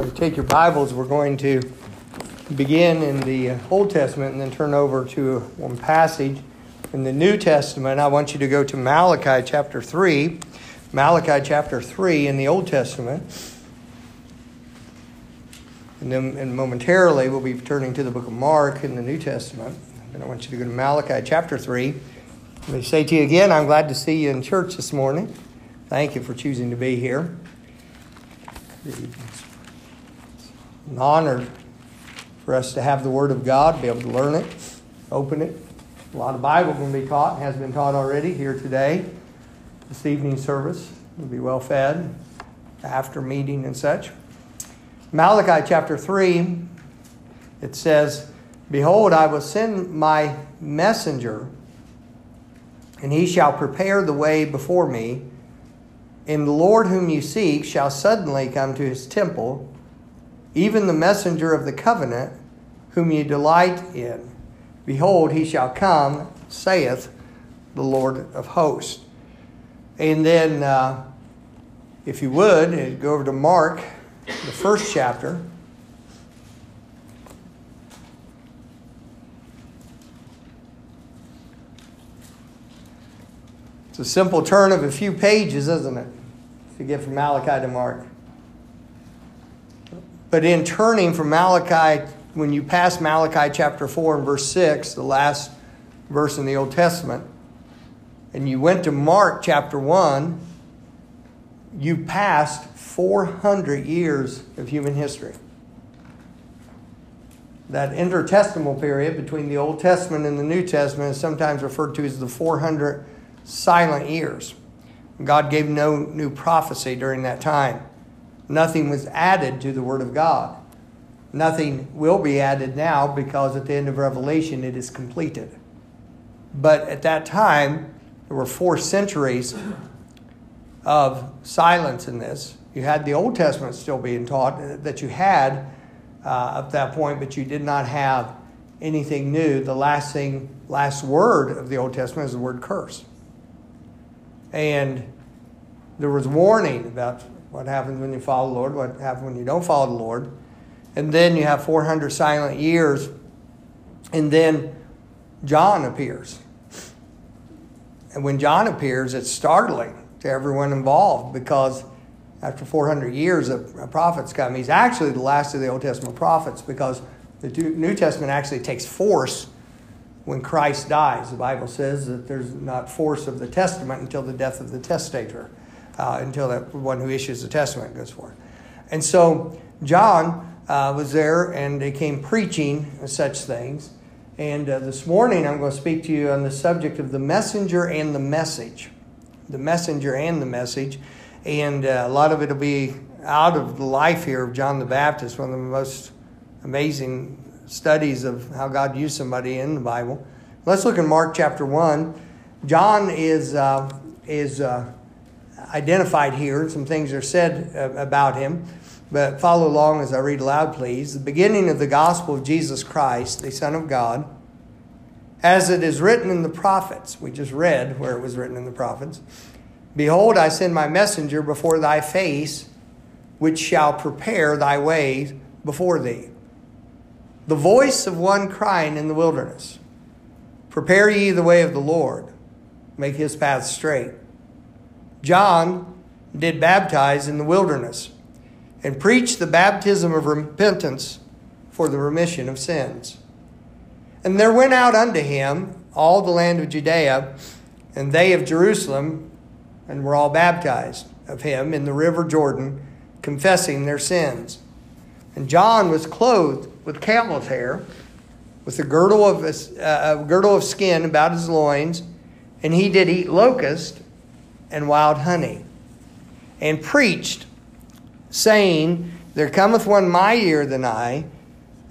Take your Bibles. We're going to begin in the Old Testament and then turn over to one passage in the New Testament. I want you to go to Malachi chapter 3. Malachi chapter 3 in the Old Testament. And then and momentarily we'll be turning to the book of Mark in the New Testament. And I want you to go to Malachi chapter 3. Let me say to you again, I'm glad to see you in church this morning. Thank you for choosing to be here. An honor for us to have the Word of God, be able to learn it, open it. A lot of Bible to be taught, has been taught already here today. This evening service will be well fed after meeting and such. Malachi chapter 3, it says, Behold, I will send my messenger, and he shall prepare the way before me. And the Lord whom you seek shall suddenly come to his temple, even the messenger of the covenant whom ye delight in. Behold, he shall come, saith the Lord of hosts. And then, uh, if you would, go over to Mark, the first chapter. It's a simple turn of a few pages, isn't it? To get from Malachi to Mark. But in turning from Malachi, when you pass Malachi chapter 4 and verse 6, the last verse in the Old Testament, and you went to Mark chapter 1, you passed 400 years of human history. That intertestamental period between the Old Testament and the New Testament is sometimes referred to as the 400 silent years. God gave no new prophecy during that time. Nothing was added to the Word of God. Nothing will be added now because at the end of Revelation it is completed. But at that time, there were four centuries of silence in this. You had the Old Testament still being taught that you had uh, at that point, but you did not have anything new. The last thing, last word of the Old Testament is the word curse. And there was warning about what happens when you follow the Lord, what happens when you don't follow the Lord. And then you have 400 silent years. And then John appears. And when John appears, it's startling to everyone involved because after 400 years, a, prophet's come. He's actually the last of the Old Testament prophets because the New Testament actually takes force when Christ dies. The Bible says that there's not force of the testament until the death of the testator, uh, until that one who issues the testament goes forth. And so John uh, was there and they came preaching such things. And uh, this morning I'm going to speak to you on the subject of the messenger and the message. The messenger and the message. And uh, a lot of it will be out of the life here of John the Baptist, one of the most amazing studies of how God used somebody in the Bible. Let's look in Mark chapter 1. John is, uh, is uh, identified here. Some things are said uh, about him, but follow along as I read aloud, please. The beginning of the gospel of Jesus Christ, the Son of God, as it is written in the prophets. We just read where it was written in the prophets. Behold, I send my messenger before thy face, which shall prepare thy way before thee the voice of one crying in the wilderness Prepare ye the way of the Lord, make his path straight. John did baptize in the wilderness and preached the baptism of repentance for the remission of sins. And there went out unto him all the land of Judea, and they of Jerusalem, and were all baptized of him in the river Jordan, confessing their sins. And John was clothed with camel's hair, with a girdle of a, a girdle of skin about his loins, and he did eat locust and wild honey, and preached, saying, There cometh one mightier than I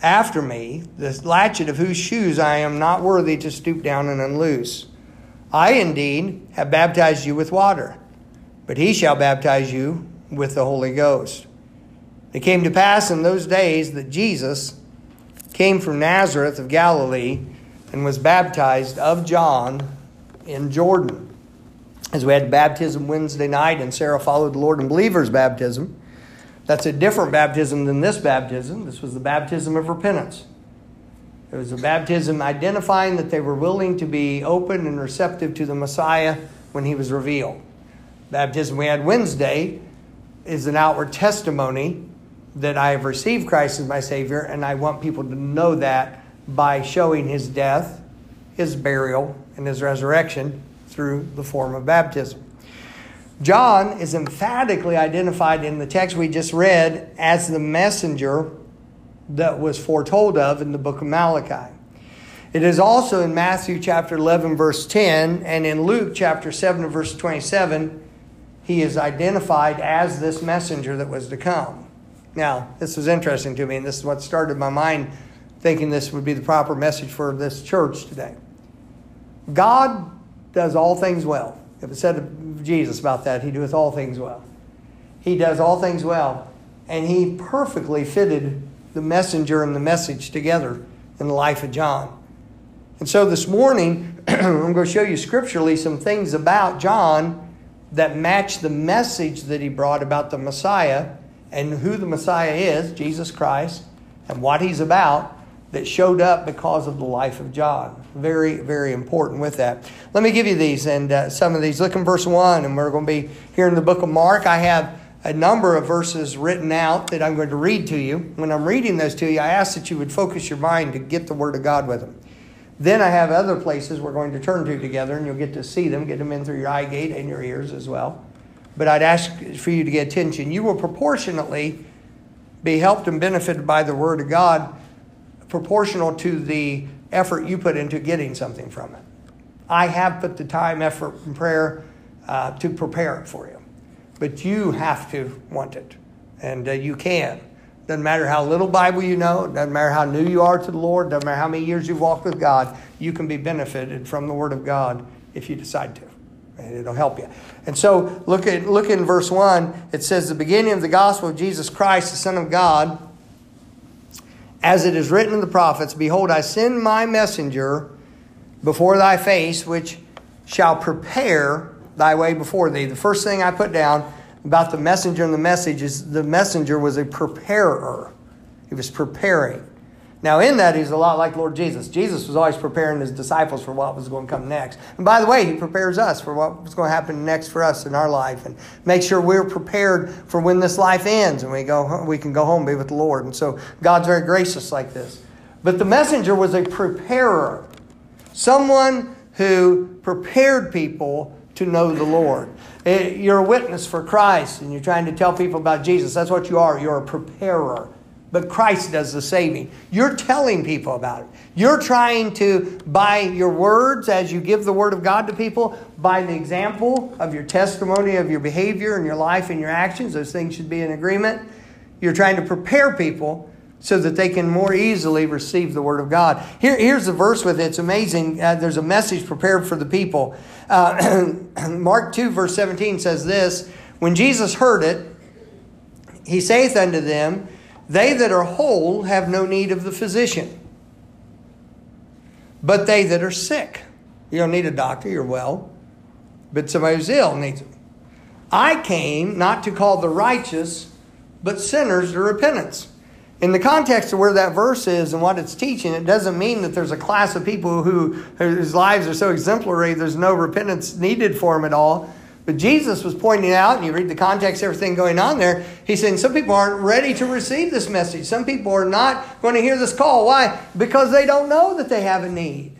after me, the latchet of whose shoes I am not worthy to stoop down and unloose. I indeed have baptized you with water, but he shall baptize you with the Holy Ghost. It came to pass in those days that Jesus came from Nazareth of Galilee and was baptized of John in Jordan. As we had baptism Wednesday night, and Sarah followed the Lord in believers' baptism. That's a different baptism than this baptism. This was the baptism of repentance. It was a baptism identifying that they were willing to be open and receptive to the Messiah when he was revealed. Baptism we had Wednesday is an outward testimony that I have received Christ as my Savior, and I want people to know that by showing his death, his burial, and his resurrection through the form of baptism. John is emphatically identified in the text we just read as the messenger that was foretold of in the book of Malachi. It is also in Matthew chapter 11, verse 10, and in Luke chapter 7, verse 27, he is identified as this messenger that was to come. Now, this was interesting to me, and this is what started my mind thinking this would be the proper message for this church today. God does all things well. If it said of Jesus about that, he doeth all things well. He does all things well. And he perfectly fitted the messenger and the message together in the life of John. And so this morning, I'm going to show you scripturally some things about John that match the message that he brought about the Messiah and who the Messiah is, Jesus Christ, and what he's about that showed up because of the life of John. Very, very important with that. Let me give you these and uh, some of these. Look in verse 1, and we're going to be here in the book of Mark. I have a number of verses written out that I'm going to read to you. When I'm reading those to you, I ask that you would focus your mind to get the Word of God with them. Then I have other places we're going to turn to together, and you'll get to see them, get them in through your eye gate and your ears as well. But I'd ask for you to get attention. You will proportionately be helped and benefited by the Word of God, proportional to the effort you put into getting something from it. I have put the time, effort, and prayer uh, to prepare it for you. But you have to want it, and uh, you can. Doesn't matter how little Bible you know, doesn't matter how new you are to the Lord, doesn't matter how many years you've walked with God, you can be benefited from the Word of God if you decide to. And it'll help you. And so look at look in verse 1. It says, The beginning of the gospel of Jesus Christ, the Son of God, as it is written in the prophets, Behold, I send my messenger before thy face, which shall prepare thy way before thee. The first thing I put down about the messenger and the message is the messenger was a preparer. He was preparing. Now, in that, he's a lot like Lord Jesus. Jesus was always preparing his disciples for what was going to come next. And by the way, he prepares us for what was going to happen next for us in our life and make sure we're prepared for when this life ends and we, go, we can go home be with the Lord. And so God's very gracious like this. But the messenger was a preparer, someone who prepared people to know the Lord. Eh, you're a witness for Christ and you're trying to tell people about Jesus. That's what you are. You're a preparer. But Christ does the saving. You're telling people about it. You're trying to, by your words, as you give the Word of God to people, by the example of your testimony, of your behavior and your life and your actions, those things should be in agreement. You're trying to prepare people so that they can more easily receive the Word of God. Here, here's the verse with it. It's amazing. Uh, there's a message prepared for the people. Uh, Mark 2, verse 17 says this When Jesus heard it, he saith unto them, They that are whole have no need of the physician, but they that are sick. You don't need a doctor, you're well. But somebody who's ill needs it. I came not to call the righteous, but sinners to repentance in the context of where that verse is and what it's teaching, it doesn't mean that there's a class of people who whose lives are so exemplary, there's no repentance needed for them at all. But Jesus was pointing out, and you read the context, everything going on there. He's saying some people aren't ready to receive this message. Some people are not going to hear this call. Why? Because they don't know that they have a need.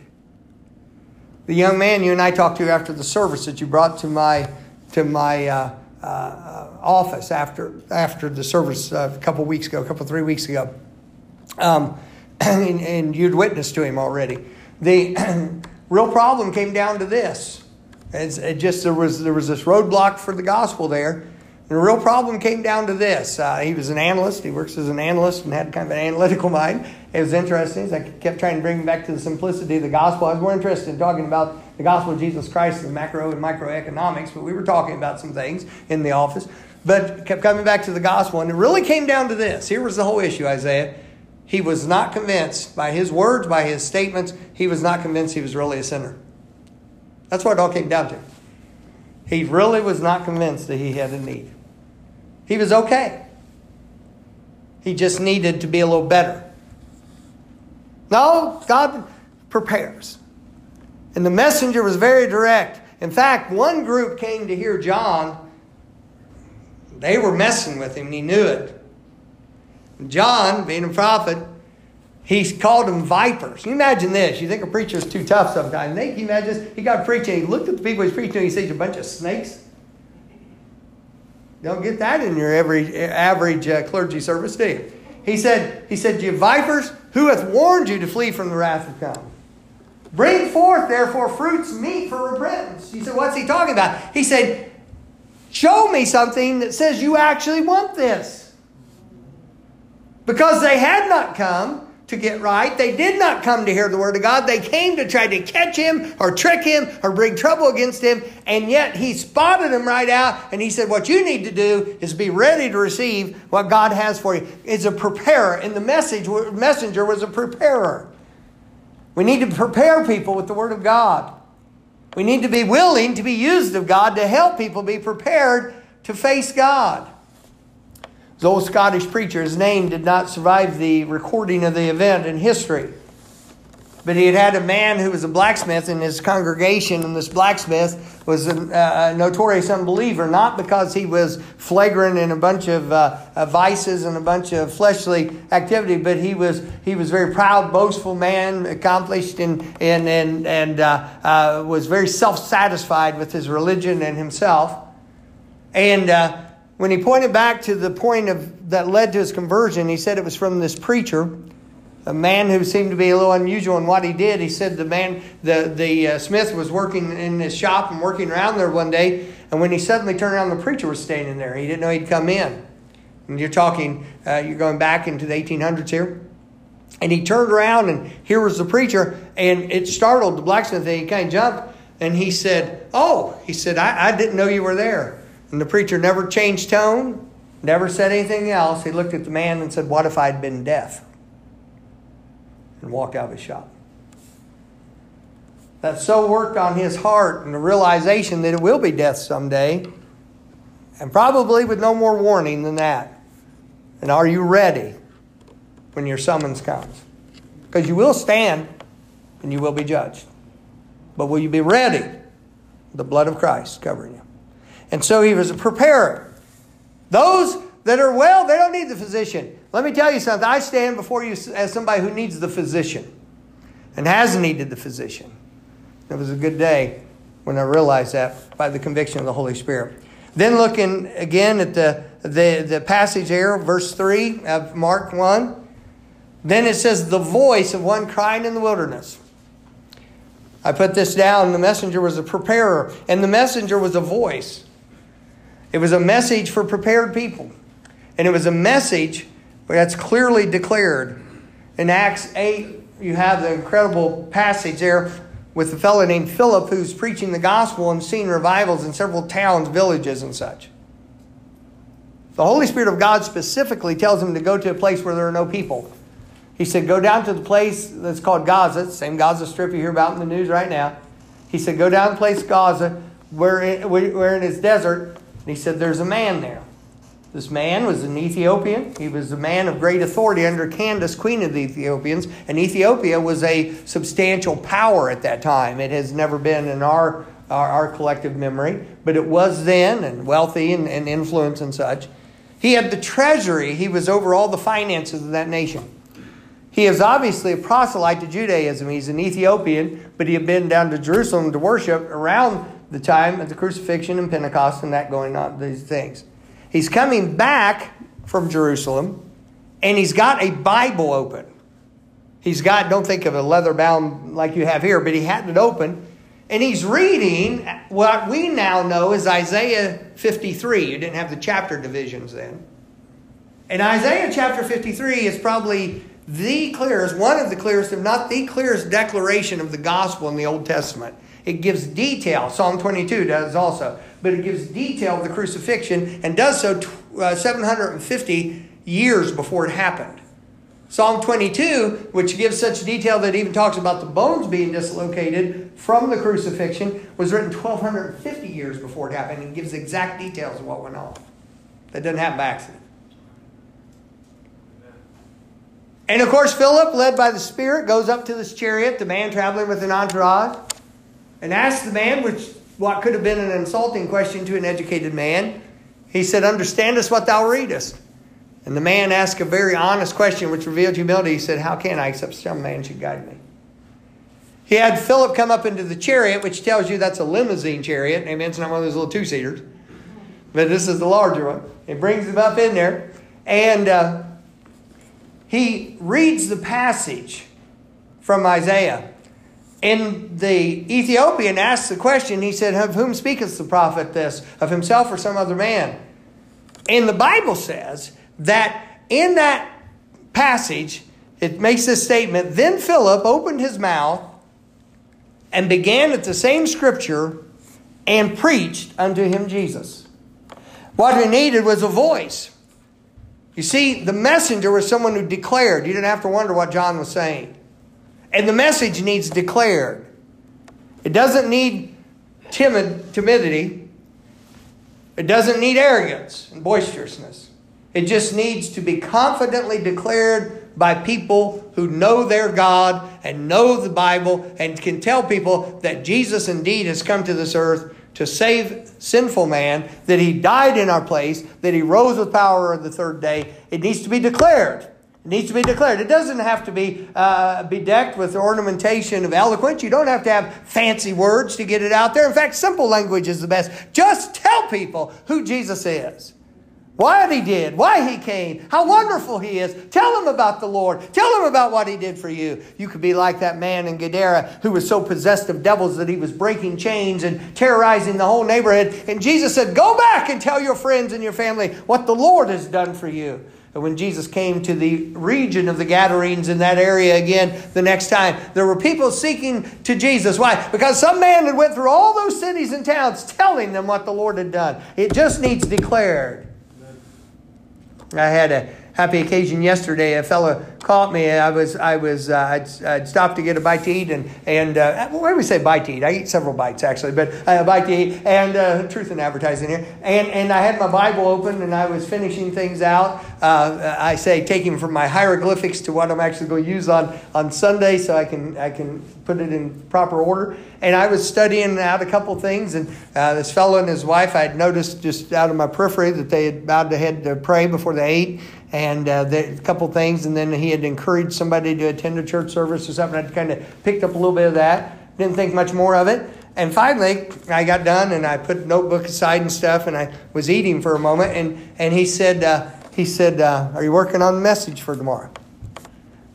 The young man you and I talked to after the service that you brought to my to my uh, uh, office after after the service uh, a couple weeks ago, a couple three weeks ago, um, and, and, you'd witnessed to him already. The real problem came down to this: it just there was there was this roadblock for the gospel there. And the real problem came down to this. Uh, he was an analyst. He works as an analyst and had kind of an analytical mind. It was interesting. I kept trying to bring him back to the simplicity of the gospel. I was more interested in talking about the gospel of Jesus Christ and macro and microeconomics, but we were talking about some things in the office. But kept coming back to the gospel, and it really came down to this. Here was the whole issue, Isaiah. He was not convinced by his words, by his statements, he was not convinced he was really a sinner. That's what it all came down to. He really was not convinced that he had a need. He was okay. He just needed to be a little better. No, God prepares. And the messenger was very direct. In fact, one group came to hear John. They were messing with him, and he knew it. John, being a prophet, he called them vipers. Can you imagine this? You think a preacher is too tough sometimes. Can you imagine this? He got preaching, he looked at the people he's preaching, and he says, a bunch of snakes. Don't get that in your every average uh, clergy service, do you? He said, he said, you vipers, who hath warned you to flee from the wrath of God? Bring forth, therefore, fruits meet for repentance. He said, What's he talking about? He said, Show me something that says you actually want this. Because they had not come to get right. They did not come to hear the word of God. They came to try to catch him or trick him or bring trouble against him. And yet he spotted them right out and he said, What you need to do is be ready to receive what God has for you. It's a preparer. And the message messenger was a preparer. We need to prepare people with the Word of God. We need to be willing to be used of God to help people be prepared to face God. The old Scottish preacher, his name did not survive the recording of the event in history. But he had had a man who was a blacksmith in his congregation, and this blacksmith was a, a notorious unbeliever, not because he was flagrant in a bunch of uh, uh, vices and a bunch of fleshly activity, but he was he was a very proud, boastful man, accomplished and and and and uh, uh was very self satisfied with his religion and himself, and uh, when he pointed back to the point of that led to his conversion, he said it was from this preacher a man who seemed to be a little unusual in what he did. He said the man, the, the uh, smith was working in his shop and working around there one day, and when he suddenly turned around, the preacher was standing there. He didn't know he'd come in. And you're talking, uh, you're going back into the 1800s here. And he turned around, and here was the preacher, and it startled the blacksmith, and he kind of jumped, and he said, Oh, he said, I, I didn't know you were there. And the preacher never changed tone, never said anything else. He looked at the man and said, What if I'd been deaf? and walked out of his shop. That so worked on his heart and the realization that it will be death someday, and probably with no more warning than that. And are you ready when your summons comes? Because you will stand and you will be judged. But will you be ready? The blood of Christ covering you. And so he was a preparer. Those that are well, they don't need the physician. Let me tell you something. I stand before you as somebody who needs the physician and has needed the physician. It was a good day when I realized that by the conviction of the Holy Spirit. Then looking again at the, the, the passage here, verse 3 of Mark 1. Then it says, the voice of one crying in the wilderness. I put this down. The messenger was a preparer, and the messenger was a voice. It was a message for prepared people. And it was a message that's clearly declared. In Acts 8, you have the incredible passage there with a fellow named Philip who's preaching the gospel and seeing revivals in several towns, villages, and such. The Holy Spirit of God specifically tells him to go to a place where there are no people. He said, Go down to the place that's called Gaza, same Gaza Strip you hear about in the news right now. He said, Go down to the place Gaza, where, where in his desert. And he said, There's a man there. This man was an Ethiopian. He was a man of great authority under Candace, queen of the Ethiopians. And Ethiopia was a substantial power at that time. It has never been in our, our, our collective memory, but it was then, and wealthy and, and influence and such. He had the treasury, he was over all the finances of that nation. He is obviously a proselyte to Judaism. He's an Ethiopian, but he had been down to Jerusalem to worship around the time of the crucifixion and Pentecost and that going on, these things. He's coming back from Jerusalem and he's got a Bible open. He's got, don't think of a leather bound like you have here, but he had it open. And he's reading what we now know is Isaiah 53. You didn't have the chapter divisions then. And Isaiah chapter 53 is probably the clearest, one of the clearest, if not the clearest declaration of the gospel in the Old Testament. It gives detail. Psalm 22 does also but it gives detail of the crucifixion and does so uh, 750 years before it happened. Psalm 22, which gives such detail that even talks about the bones being dislocated from the crucifixion, was written 1250 years before it happened and gives exact details of what went on. That doesn't happen by accident. And of course, Philip, led by the Spirit, goes up to this chariot, the man traveling with an entourage, and asked the man, which what could have been an insulting question to an educated man, he said, Understandest what thou readest? And the man asked a very honest question, which revealed humility. He said, How can I, except some man should guide me? He had Philip come up into the chariot, which tells you that's a limousine chariot. Amen. It's not one of those little two seaters, but this is the larger one. He brings him up in there, and uh, he reads the passage from Isaiah. And the Ethiopian asked the question, he said, Of whom speaketh the prophet this? Of himself or some other man? And the Bible says that in that passage, it makes this statement Then Philip opened his mouth and began at the same scripture and preached unto him Jesus. What he needed was a voice. You see, the messenger was someone who declared. You didn't have to wonder what John was saying. And the message needs declared. It doesn't need timid timidity. It doesn't need arrogance and boisterousness. It just needs to be confidently declared by people who know their God and know the Bible and can tell people that Jesus indeed has come to this earth to save sinful man, that he died in our place, that he rose with power on the third day. It needs to be declared. It needs to be declared. It doesn't have to be uh, bedecked with ornamentation of eloquence. You don't have to have fancy words to get it out there. In fact, simple language is the best. Just tell people who Jesus is. What he did, why he came, how wonderful he is. Tell them about the Lord. Tell them about what he did for you. You could be like that man in Gadara who was so possessed of devils that he was breaking chains and terrorizing the whole neighborhood. And Jesus said, Go back and tell your friends and your family what the Lord has done for you. When Jesus came to the region of the Gadarenes in that area again the next time, there were people seeking to Jesus. Why? Because some man had went through all those cities and towns telling them what the Lord had done. It just needs declared. I had a happy occasion yesterday. A fellow caught me. I was I was uh, I'd, I'd, stopped to get a bite to eat and and uh, why do we say bite to eat? I eat several bites actually, but I a bite to eat and uh, truth in advertising here. And and I had my Bible open and I was finishing things out. Uh, I say taking from my hieroglyphics to what I'm actually going to use on on Sunday, so I can I can put it in proper order. And I was studying out a couple things, and uh, this fellow and his wife, I had noticed just out of my periphery that they had bowed their head to pray before they ate and uh, a couple things, and then he had encouraged somebody to attend a church service or something. I'd kind of picked up a little bit of that. Didn't think much more of it. And finally, I got done, and I put notebook aside and stuff, and I was eating for a moment, and and he said, uh, he said, uh, "Are you working on the message for tomorrow?"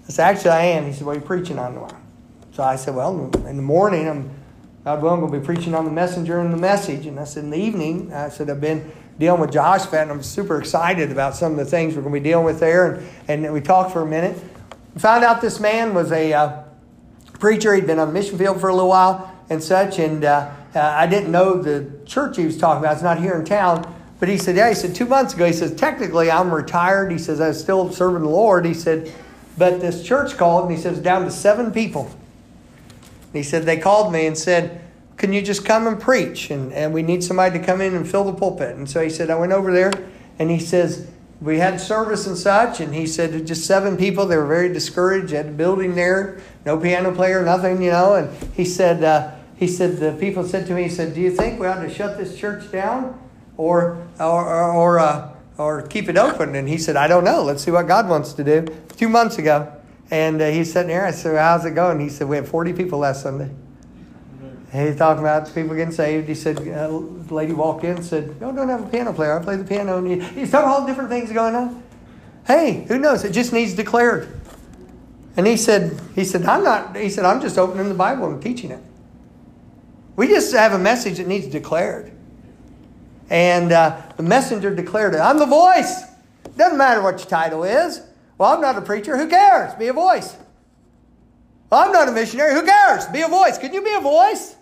I said, "Actually, I am." He said, "What are you preaching on tomorrow?" So I said, "Well, in the morning, I'm God willing, going to be preaching on the messenger and the message." And I said, "In the evening, I said I've been." dealing with Joshua, and I'm super excited about some of the things we're going to be dealing with there. And, and we talked for a minute. Found out this man was a uh, preacher. He'd been on the mission field for a little while and such. And uh, uh, I didn't know the church he was talking about. It's not here in town. But he said, Yeah, he said, two months ago, he says, Technically, I'm retired. He says, I'm still serving the Lord. He said, But this church called, and he says, down to seven people. He said, They called me and said, can you just come and preach? And, and we need somebody to come in and fill the pulpit. And so he said, I went over there and he says, we had service and such. And he said, just seven people. They were very discouraged. They Had a building there, no piano player, nothing, you know. And he said, uh, he said, the people said to me, he said, do you think we ought to shut this church down or, or, or, or, uh, or keep it open? And he said, I don't know. Let's see what God wants to do. Two months ago. And uh, he's sitting there. I said, how's it going? He said, we had 40 people last Sunday. And he's talking about people getting saved. He said, a lady walked in and said, No, don't have a piano player. I play the piano. And he's talking all different things going on. Hey, who knows? It just needs declared. And he said, he said, I'm not, he said, I'm just opening the Bible and teaching it. We just have a message that needs declared. And uh, the messenger declared it. I'm the voice. Doesn't matter what your title is. Well, I'm not a preacher. Who cares? Be a voice. Well, I'm not a missionary. Who cares? Be a voice. Can you be a voice?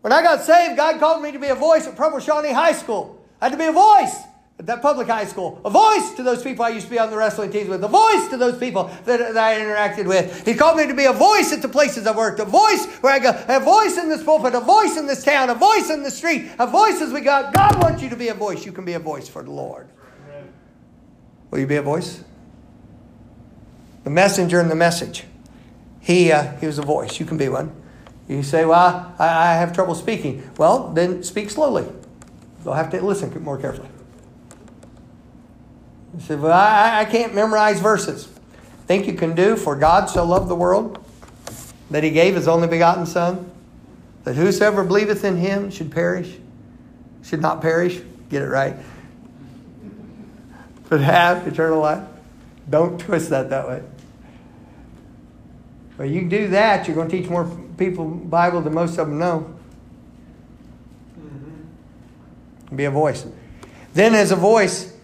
When I got saved, God called me to be a voice at Provo Shawnee High School. I had to be a voice at that public high school. A voice to those people I used to be on the wrestling teams with. A voice to those people that, that I interacted with. He called me to be a voice at the places I worked. A voice where I go. A voice in this pulpit. A voice in this town. A voice in the street. A voice as we go. God wants you to be a voice. You can be a voice for the Lord. Will you be a voice? The messenger and the message. He, uh, he was a voice. You can be one. You say, Well, I, I have trouble speaking. Well, then speak slowly. You'll have to listen more carefully. You say, Well, I, I can't memorize verses. Think you can do, for God so loved the world that he gave his only begotten Son, that whosoever believeth in him should perish, should not perish, get it right, but have eternal life. Don't twist that that way. But you do that, you're going to teach more people Bible than most of them know. Be a voice. Then, as a voice,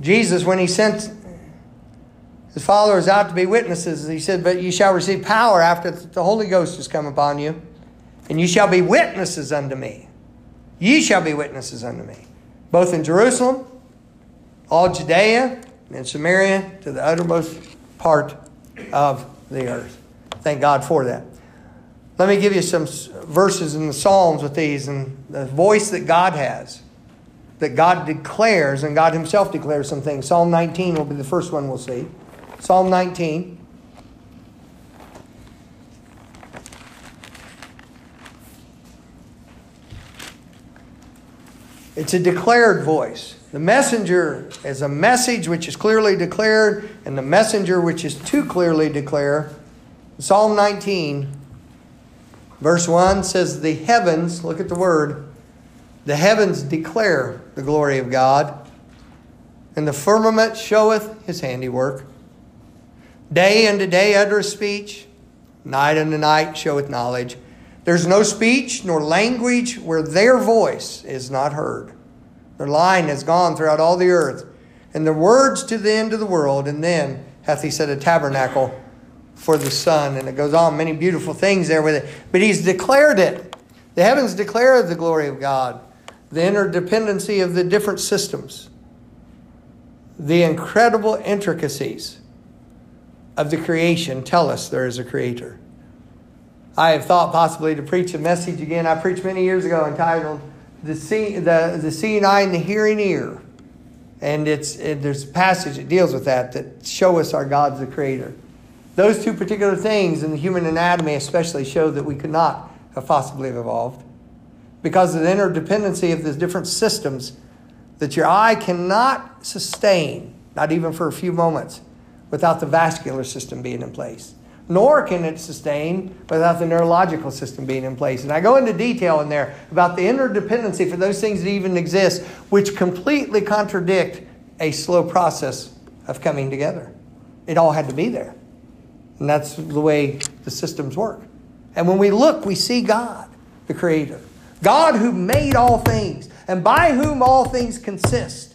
Jesus, when he sent his followers out to be witnesses, he said, But you shall receive power after the Holy Ghost has come upon you, and you shall be witnesses unto me. Ye shall be witnesses unto me, both in Jerusalem, all Judea, and Samaria, to the uttermost part of the earth. Thank God for that. Let me give you some verses in the Psalms with these and the voice that God has, that God declares, and God Himself declares some things. Psalm 19 will be the first one we'll see. Psalm 19. It's a declared voice. The messenger is a message which is clearly declared, and the messenger which is too clearly declare. Psalm 19, verse 1 says, The heavens, look at the word, the heavens declare the glory of God, and the firmament showeth his handiwork. Day unto day uttereth speech, night unto night showeth knowledge. There's no speech nor language where their voice is not heard. Their line has gone throughout all the earth, and their words to the end of the world. And then hath he set a tabernacle for the sun. And it goes on, many beautiful things there with it. But he's declared it. The heavens declare the glory of God, the interdependency of the different systems, the incredible intricacies of the creation tell us there is a creator. I have thought possibly to preach a message again I preached many years ago entitled the, see, the, the seeing eye and the hearing ear. And it's, it, there's a passage that deals with that that show us our God's the creator. Those two particular things in the human anatomy especially show that we could not have possibly evolved because of the interdependency of the different systems that your eye cannot sustain, not even for a few moments, without the vascular system being in place nor can it sustain without the neurological system being in place. And I go into detail in there about the interdependency for those things that even exist, which completely contradict a slow process of coming together. It all had to be there. And that's the way the systems work. And when we look, we see God, the Creator. God who made all things and by whom all things consist.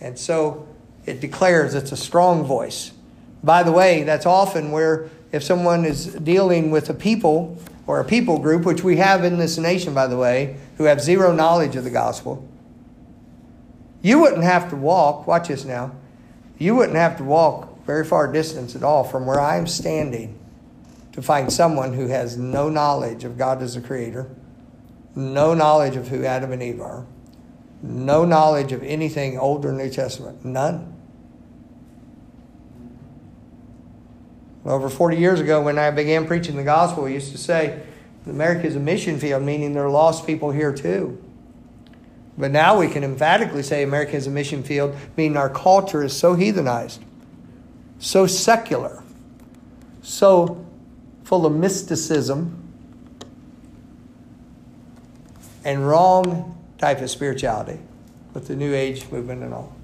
And so it declares it's a strong voice by the way, that's often where if someone is dealing with a people or a people group, which we have in this nation, by the way, who have zero knowledge of the gospel, you wouldn't have to walk, watch this now, you wouldn't have to walk very far distance at all from where I am standing to find someone who has no knowledge of God as a creator, no knowledge of who Adam and Eve are, no knowledge of anything Old or New Testament, none. Over 40 years ago, when I began preaching the gospel, we used to say, America is a mission field, meaning there are lost people here too. But now we can emphatically say America is a mission field, meaning our culture is so heathenized, so secular, so full of mysticism and wrong type of spirituality with the New Age movement and all.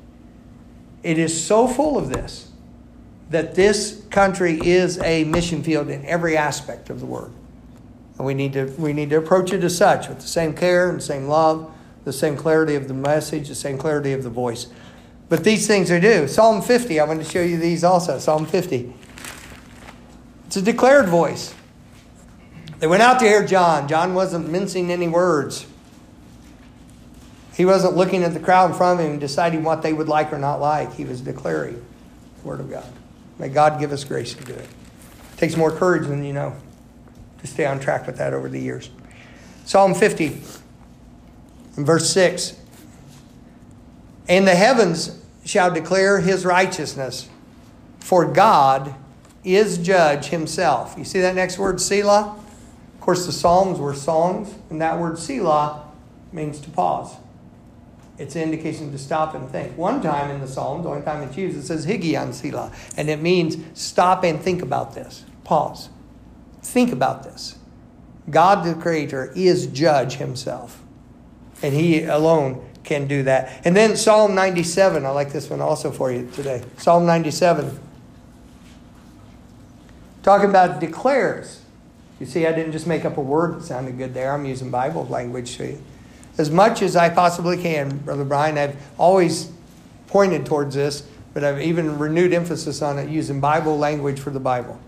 It is so full of this that this country is a mission field in every aspect of the word. And we need to, we need to approach it as such with the same care and the same love, the same clarity of the message, the same clarity of the voice. But these things are due. Psalm 50, I want to show you these also. Psalm 50. It's a declared voice. They went out to hear John. John wasn't mincing any words. He wasn't looking at the crowd in front of him and deciding what they would like or not like. He was declaring the Word of God. May God give us grace to do it. it. Takes more courage than you know to stay on track with that over the years. Psalm 50, verse 6. And the heavens shall declare his righteousness, For God is judge himself. You see that next word, Selah? Of course, the Psalms were songs, and that word Selah means to pause. It's an indication to stop and think. One time in the Psalms, the only time it's used, it says Higgaion Selah, and it means stop and think about this. Pause. Think about this. God the Creator is judge himself, and he alone can do that. And then Psalm 97, I like this one also for you today. Psalm 97. Talking about declares. You see, I didn't just make up a word that sounded good there. I'm using Bible language to you. As much as I possibly can, Brother Brian, I've always pointed towards this, but I've even renewed emphasis on it using Bible language for the Bible.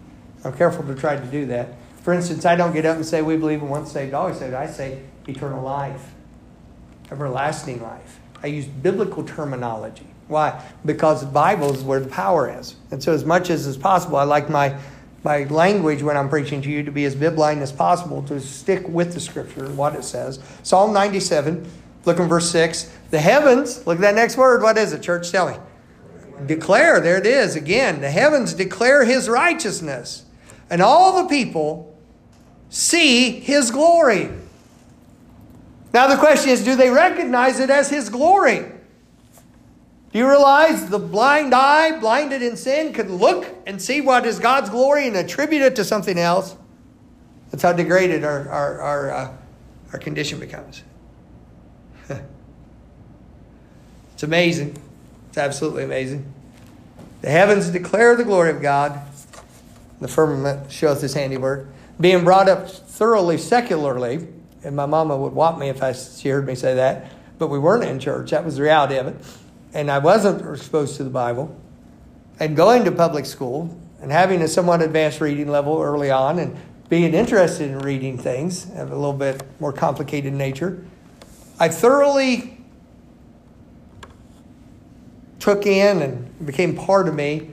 I'm careful to try to do that. For instance, I don't get up and say, We believe in once saved, always saved. I say eternal life, everlasting life. I use biblical terminology. Why? Because the Bible is where the power is. And so, as much as is possible, I like my my language when I'm preaching to you to be as bibline as possible, to stick with the scripture and what it says. Psalm 97, look in verse 6. The heavens, look at that next word. What is it, church? Tell me. Declare, there it is again. The heavens declare his righteousness, and all the people see his glory. Now the question is do they recognize it as his glory? Do you realize the blind eye, blinded in sin, could look and see what is God's glory and attribute it to something else? That's how degraded our, our, our, uh, our condition becomes. it's amazing. It's absolutely amazing. The heavens declare the glory of God, the firmament showeth his handiwork. Being brought up thoroughly secularly, and my mama would whop me if I, she heard me say that, but we weren't in church. That was the reality of it and I wasn't exposed to the Bible, and going to public school and having a somewhat advanced reading level early on and being interested in reading things of a little bit more complicated nature, I thoroughly took in and became part of me.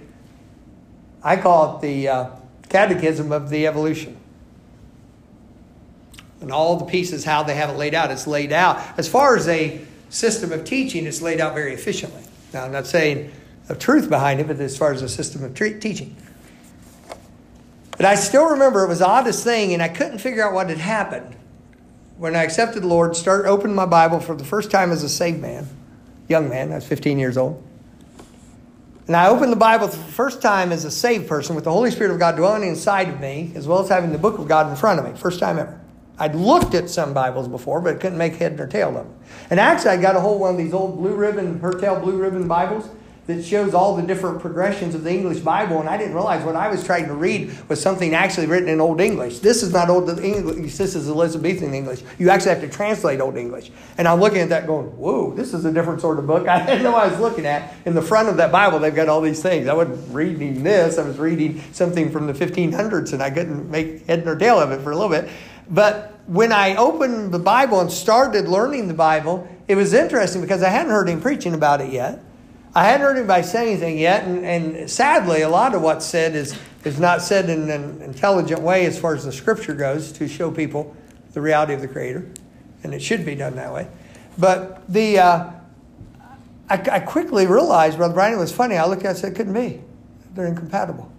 I call it the uh, catechism of the evolution. And all the pieces, how they have it laid out, it's laid out. As far as a system of teaching is laid out very efficiently. Now, I'm not saying a truth behind it, but as far as a system of tre- teaching. But I still remember it was the oddest thing, and I couldn't figure out what had happened. When I accepted the Lord, started opening my Bible for the first time as a saved man, young man, I was 15 years old. And I opened the Bible for the first time as a saved person with the Holy Spirit of God dwelling inside of me, as well as having the book of God in front of me. First time ever. I'd looked at some Bibles before, but couldn't make head nor tail of them. And actually, I got a hold one of these old blue ribbon, Hertel blue ribbon Bibles that shows all the different progressions of the English Bible, and I didn't realize what I was trying to read was something actually written in Old English. This is not Old English, this is Elizabethan English. You actually have to translate Old English. And I'm looking at that going, whoa, this is a different sort of book. I didn't know I was looking at. In the front of that Bible, they've got all these things. I wasn't reading this, I was reading something from the 1500s, and I couldn't make head nor tail of it for a little bit. But when I opened the Bible and started learning the Bible, it was interesting because I hadn't heard him preaching about it yet. I hadn't heard anybody say anything yet, and, and sadly, a lot of what's said is, is not said in an intelligent way as far as the scripture goes to show people the reality of the Creator, and it should be done that way. But the uh, I, I, quickly realized, Brother Brian, it was funny. I looked at it and said, it couldn't be. They're incompatible.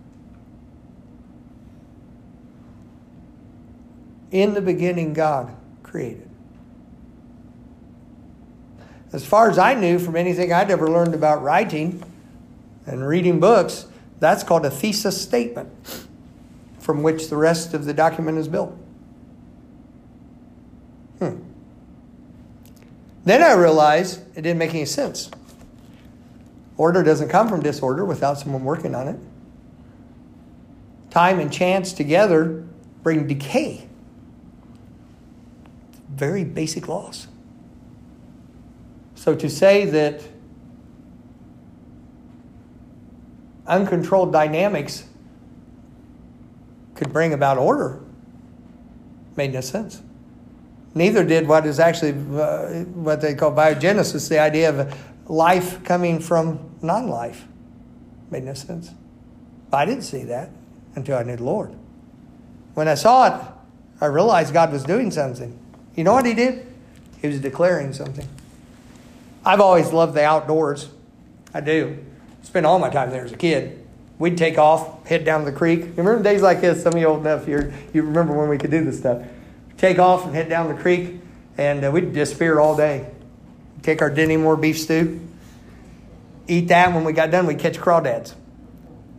In the beginning, God created. As far as I knew from anything I'd ever learned about writing and reading books, that's called a thesis statement from which the rest of the document is built. Hmm. Then I realized it didn't make any sense. Order doesn't come from disorder without someone working on it. Time and chance together bring decay very basic laws. So to say that uncontrolled dynamics could bring about order made no sense. Neither did what is actually uh, what they call biogenesis, the idea of life coming from non life. Made no sense. I didn't see that until I knew the Lord. When I saw it, I realized God was doing something. You know what he did? He was declaring something. I've always loved the outdoors. I do. Spent all my time there as a kid. we'd take off, head down the creek. Remember days like this? Some of you old enough, you you remember when we could do this stuff. Take off and head down the creek, and uh, we'd disappear all day. Take our Dinty Moore beef stew, eat that. When we got done, we'd catch crawdads.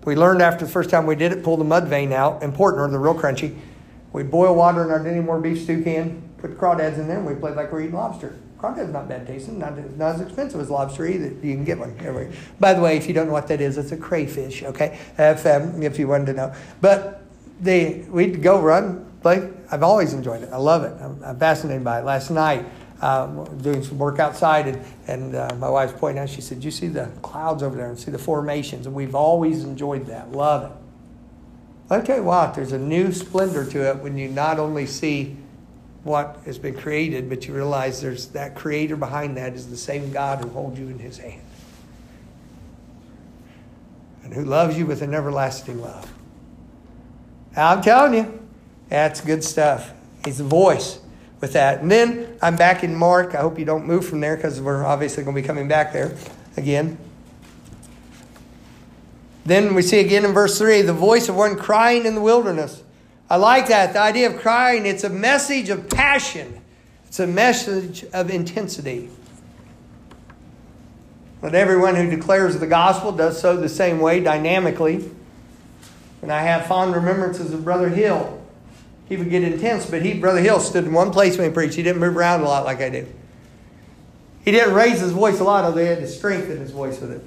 We learned after the first time we did it, pull the mud vein out, important, or the real crunchy. We'd boil water in our Dinty Moore beef stew can, put crawdads in there, and we played like we're eating lobster. Crawdad's not bad tasting, not, not as expensive as lobster either. You can get one. Everywhere. By the way, if you don't know what that is, it's a crayfish, okay? If, um, if you wanted to know. But they, we'd go run, play. I've always enjoyed it. I love it. I'm, I'm fascinated by it. Last night, um, doing some work outside, and, and uh, my wife's pointing out, she said, You see the clouds over there and see the formations. And we've always enjoyed that. Love it. I tell you what, there's a new splendor to it when you not only see what has been created, but you realize there's that creator behind that is the same God who holds you in his hand and who loves you with an everlasting love. I'm telling you, that's good stuff. He's the voice with that. And then I'm back in Mark. I hope you don't move from there because we're obviously going to be coming back there again. Then we see again in verse 3 the voice of one crying in the wilderness. I like that. The idea of crying, it's a message of passion, it's a message of intensity. But everyone who declares the gospel does so the same way, dynamically. And I have fond remembrances of Brother Hill. He would get intense, but he, Brother Hill, stood in one place when he preached. He didn't move around a lot like I do. He didn't raise his voice a lot, although he had to strengthen his voice with it.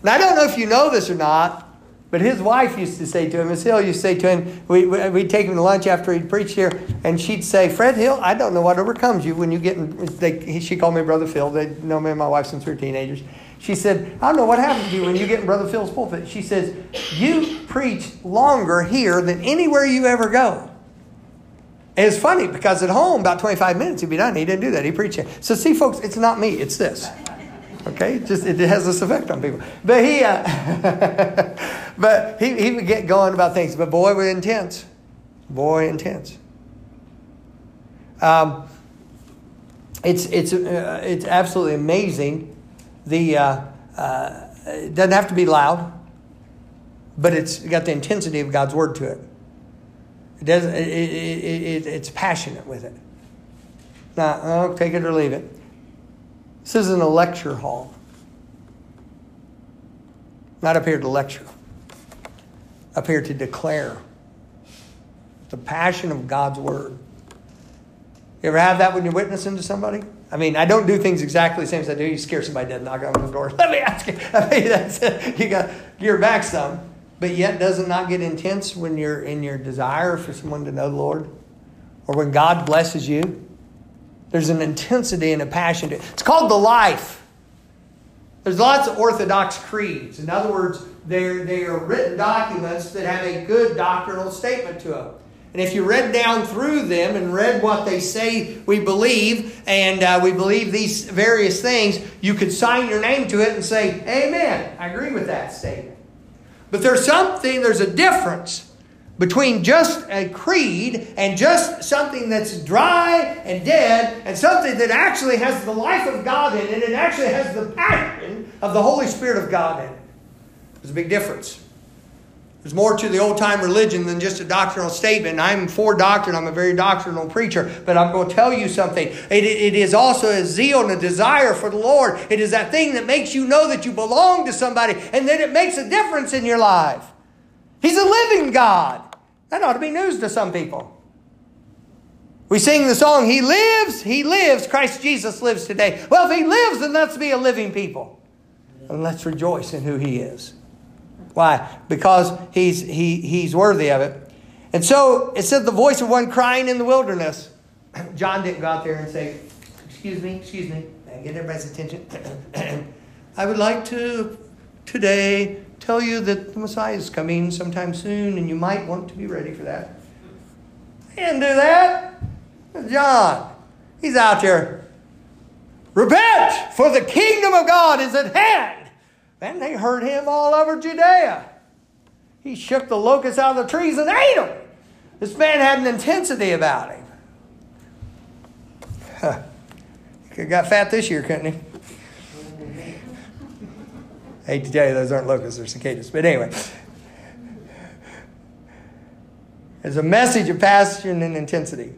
And I don't know if you know this or not, but his wife used to say to him, Miss Hill used to say to him, we, we'd take him to lunch after he'd preached here, and she'd say, Fred Hill, I don't know what overcomes you when you get in, they, she called me Brother Phil. They know me and my wife since we were teenagers. She said, I don't know what happens to you when you get in Brother Phil's pulpit. She says, You preach longer here than anywhere you ever go. And it's funny because at home, about 25 minutes, he'd be done. He didn't do that. He preached it. So, see, folks, it's not me, it's this. Okay, just it has this effect on people. But he, uh, but he, he would get going about things. But boy, we're intense. Boy, intense. Um, it's it's uh, it's absolutely amazing. The uh, uh, it doesn't have to be loud, but it's got the intensity of God's word to it. It doesn't. It, it, it, it's passionate with it. Now, I'll take it or leave it. This isn't a lecture hall. Not up here to lecture, up here to declare the passion of God's word. You ever have that when you're witnessing to somebody? I mean, I don't do things exactly the same as I do. You scare somebody dead, knock on the door. Let me ask you. I mean, that's it. You got gear back some, but yet does it not get intense when you're in your desire for someone to know the Lord, or when God blesses you? There's an intensity and a passion to it. It's called the life. There's lots of orthodox creeds. In other words, they're, they are written documents that have a good doctrinal statement to them. And if you read down through them and read what they say we believe, and uh, we believe these various things, you could sign your name to it and say, Amen. I agree with that statement. But there's something, there's a difference between just a creed and just something that's dry and dead and something that actually has the life of God in it and actually has the passion of the Holy Spirit of God in it. There's a big difference. There's more to the old time religion than just a doctrinal statement. I'm for doctrine, I'm a very doctrinal preacher, but I'm going to tell you something. It, it is also a zeal and a desire for the Lord. It is that thing that makes you know that you belong to somebody and that it makes a difference in your life. He's a living God. That ought to be news to some people. We sing the song, He lives, He lives, Christ Jesus lives today. Well, if He lives, then let's be a living people. And let's rejoice in who He is. Why? Because He's, he, he's worthy of it. And so it said the voice of one crying in the wilderness. John didn't go out there and say, Excuse me, excuse me, get everybody's attention. I would like to today tell you that the Messiah is coming sometime soon and you might want to be ready for that. He didn't do that. John, he's out there. Repent, for the kingdom of God is at hand. And they heard him all over Judea. He shook the locusts out of the trees and ate them. This man had an intensity about him. Huh. He got fat this year, couldn't he? I hate to tell you, those aren't locusts, or cicadas. But anyway, it's a message of passion and intensity.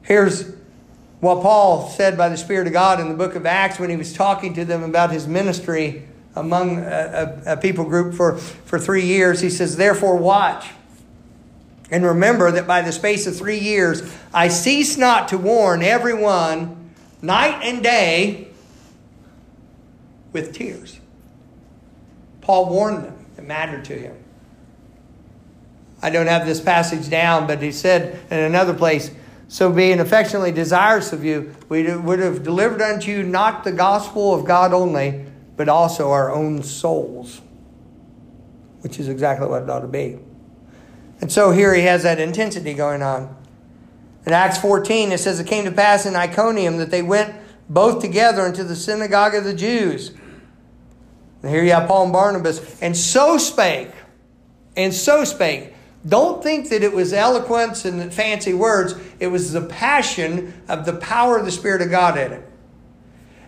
Here's what Paul said by the Spirit of God in the book of Acts when he was talking to them about his ministry among a, a, a people group for, for three years. He says, Therefore, watch. And remember that by the space of three years, I cease not to warn everyone night and day with tears. Paul warned them, it mattered to him. I don't have this passage down, but he said in another place, So being affectionately desirous of you, we would have delivered unto you not the gospel of God only, but also our own souls, which is exactly what it ought to be. And so here he has that intensity going on. In Acts 14, it says, It came to pass in Iconium that they went both together into the synagogue of the Jews. And here you have Paul and Barnabas. And so spake, and so spake. Don't think that it was eloquence and fancy words. It was the passion of the power of the Spirit of God in it.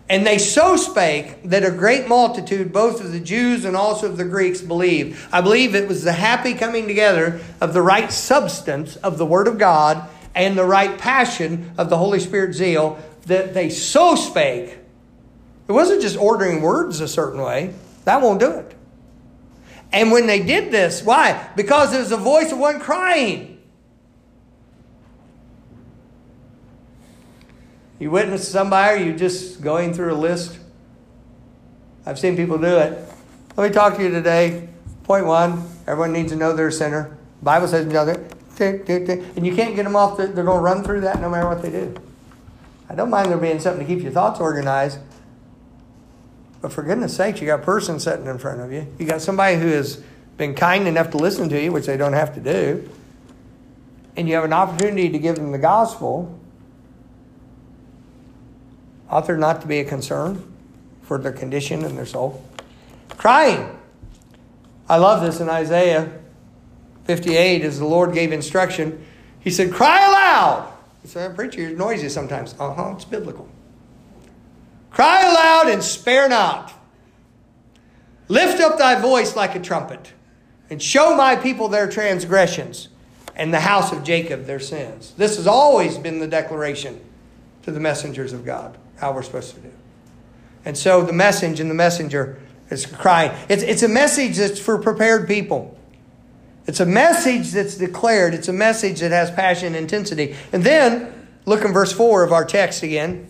And they so spake that a great multitude, both of the Jews and also of the Greeks, believed. I believe it was the happy coming together of the right substance of the Word of God and the right passion of the Holy Spirit zeal that they so spake. It wasn't just ordering words a certain way, that won't do it. And when they did this, why? Because there was a voice of one crying. You witness somebody, or you just going through a list. I've seen people do it. Let me talk to you today. Point one, everyone needs to know they're a sinner. The Bible says know that. And you can't get them off, the, they're going to run through that no matter what they do. I don't mind there being something to keep your thoughts organized. But for goodness sakes, you got a person sitting in front of you. You got somebody who has been kind enough to listen to you, which they don't have to do. And you have an opportunity to give them the gospel. Ought there not to be a concern for their condition and their soul? Crying. I love this in Isaiah 58 as the Lord gave instruction. He said, Cry aloud. He said, Preacher, you're noisy sometimes. Uh huh, it's biblical. Cry aloud and spare not. Lift up thy voice like a trumpet, and show my people their transgressions, and the house of Jacob their sins. This has always been the declaration to the messengers of God, how we're supposed to do. And so the message and the messenger is crying. It's, it's a message that's for prepared people. It's a message that's declared. It's a message that has passion and intensity. And then, look in verse 4 of our text again.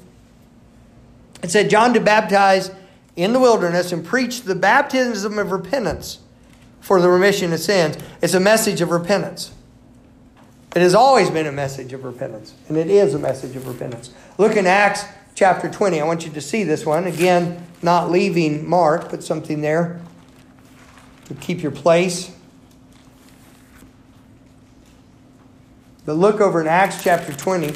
It said, John did baptize in the wilderness and preach the baptism of repentance for the remission of sins. It's a message of repentance. It has always been a message of repentance, and it is a message of repentance. Look in Acts chapter 20. I want you to see this one. Again, not leaving Mark, put something there to keep your place. But look over in Acts chapter 20.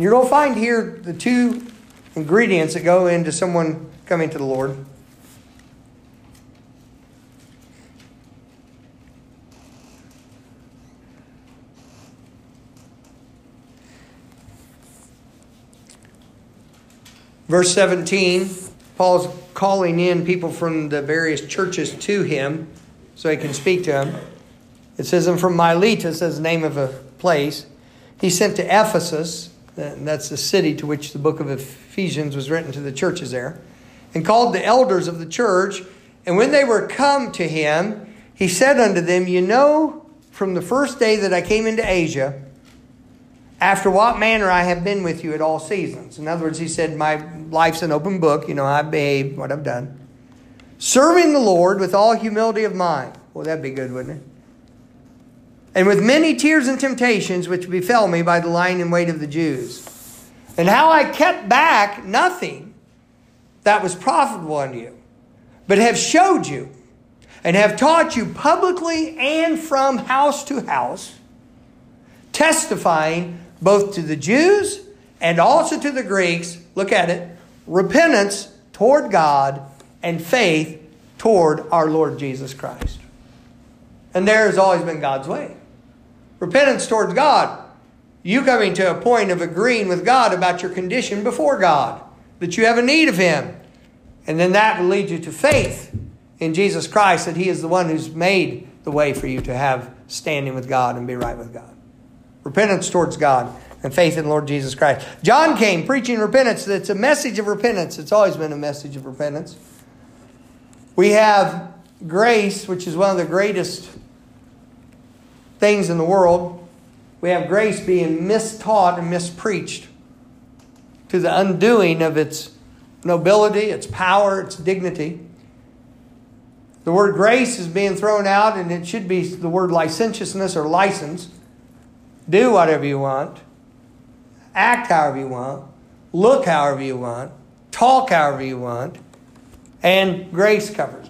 You're going to find here the two ingredients that go into someone coming to the Lord. Verse 17, Paul's calling in people from the various churches to him so he can speak to them. It says, and from Miletus, as the name of a place, he sent to Ephesus that's the city to which the book of Ephesians was written to the churches there. And called the elders of the church. And when they were come to him, he said unto them, You know, from the first day that I came into Asia, after what manner I have been with you at all seasons. In other words, he said, My life's an open book. You know, I've behaved what I've done. Serving the Lord with all humility of mind. Well, that'd be good, wouldn't it? And with many tears and temptations which befell me by the lying in wait of the Jews. And how I kept back nothing that was profitable unto you, but have showed you and have taught you publicly and from house to house, testifying both to the Jews and also to the Greeks, look at it, repentance toward God and faith toward our Lord Jesus Christ. And there has always been God's way. Repentance towards God. You coming to a point of agreeing with God about your condition before God, that you have a need of Him. And then that will lead you to faith in Jesus Christ, that He is the one who's made the way for you to have standing with God and be right with God. Repentance towards God and faith in Lord Jesus Christ. John came preaching repentance. It's a message of repentance. It's always been a message of repentance. We have grace, which is one of the greatest things in the world. We have grace being mistaught and mispreached to the undoing of its nobility, its power, its dignity. The word grace is being thrown out, and it should be the word licentiousness or license. Do whatever you want, act however you want, look however you want, talk however you want, and grace covers.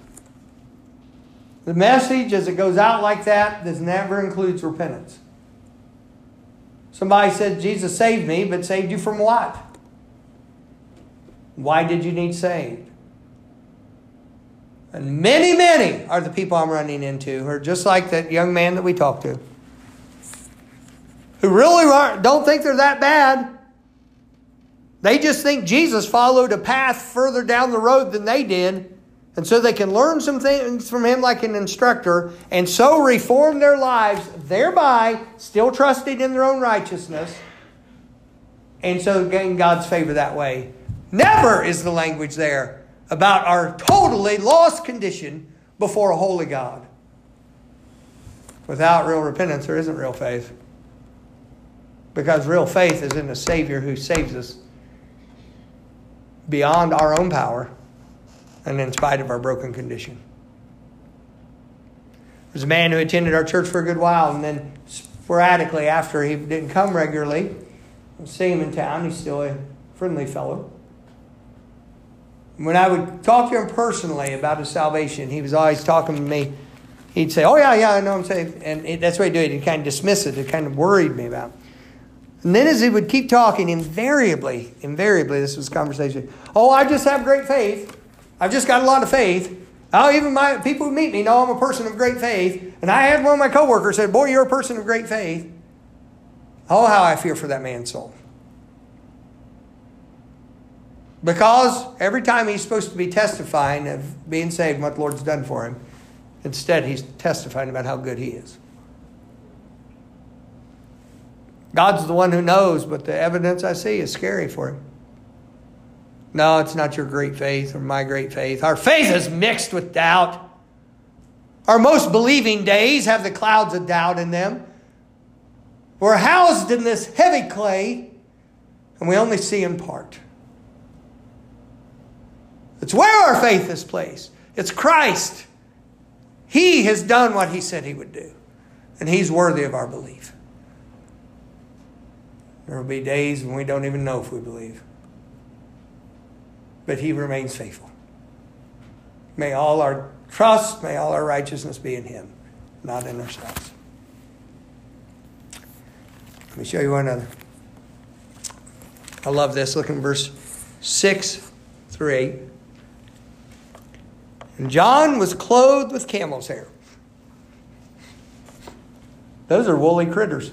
The message, as it goes out like that, does never includes repentance. Somebody said, Jesus saved me, but saved you from what? Why did you need saved? And many, many are the people I'm running into who are just like that young man that we talked to, who really aren't don't think they're that bad. They just think Jesus followed a path further down the road than they did. And so they can learn some things from him like an instructor and so reform their lives, thereby still trusting in their own righteousness. And so gain God's favor that way. Never is the language there about our totally lost condition before a holy God. Without real repentance, there isn't real faith. Because real faith is in a Savior who saves us beyond our own power and in spite of our broken condition. There's a man who attended our church for a good while, and then sporadically, after he didn't come regularly, I see him in town. He's still a friendly fellow when I would talk to him personally about his salvation, he was always talking to me. He'd say, Oh, yeah, yeah, I know I'm saved. And it, that's what he did. He'd kind of dismiss it. It kind of worried me about. And then as he would keep talking, invariably, invariably, this was conversation. Oh, I just have great faith. I've just got a lot of faith. Oh, even my people who meet me know I'm a person of great faith. And I had one of my coworkers said, Boy, you're a person of great faith. Oh, how I fear for that man's soul. Because every time he's supposed to be testifying of being saved and what the Lord's done for him, instead he's testifying about how good he is. God's the one who knows, but the evidence I see is scary for him. No, it's not your great faith or my great faith. Our faith is mixed with doubt. Our most believing days have the clouds of doubt in them. We're housed in this heavy clay, and we only see in part. It's where our faith is placed. It's Christ. He has done what he said he would do, and he's worthy of our belief. There will be days when we don't even know if we believe. But he remains faithful. May all our trust, may all our righteousness be in him, not in ourselves. Let me show you one other. I love this. Look in verse 6 through 8. And John was clothed with camel's hair. Those are woolly critters.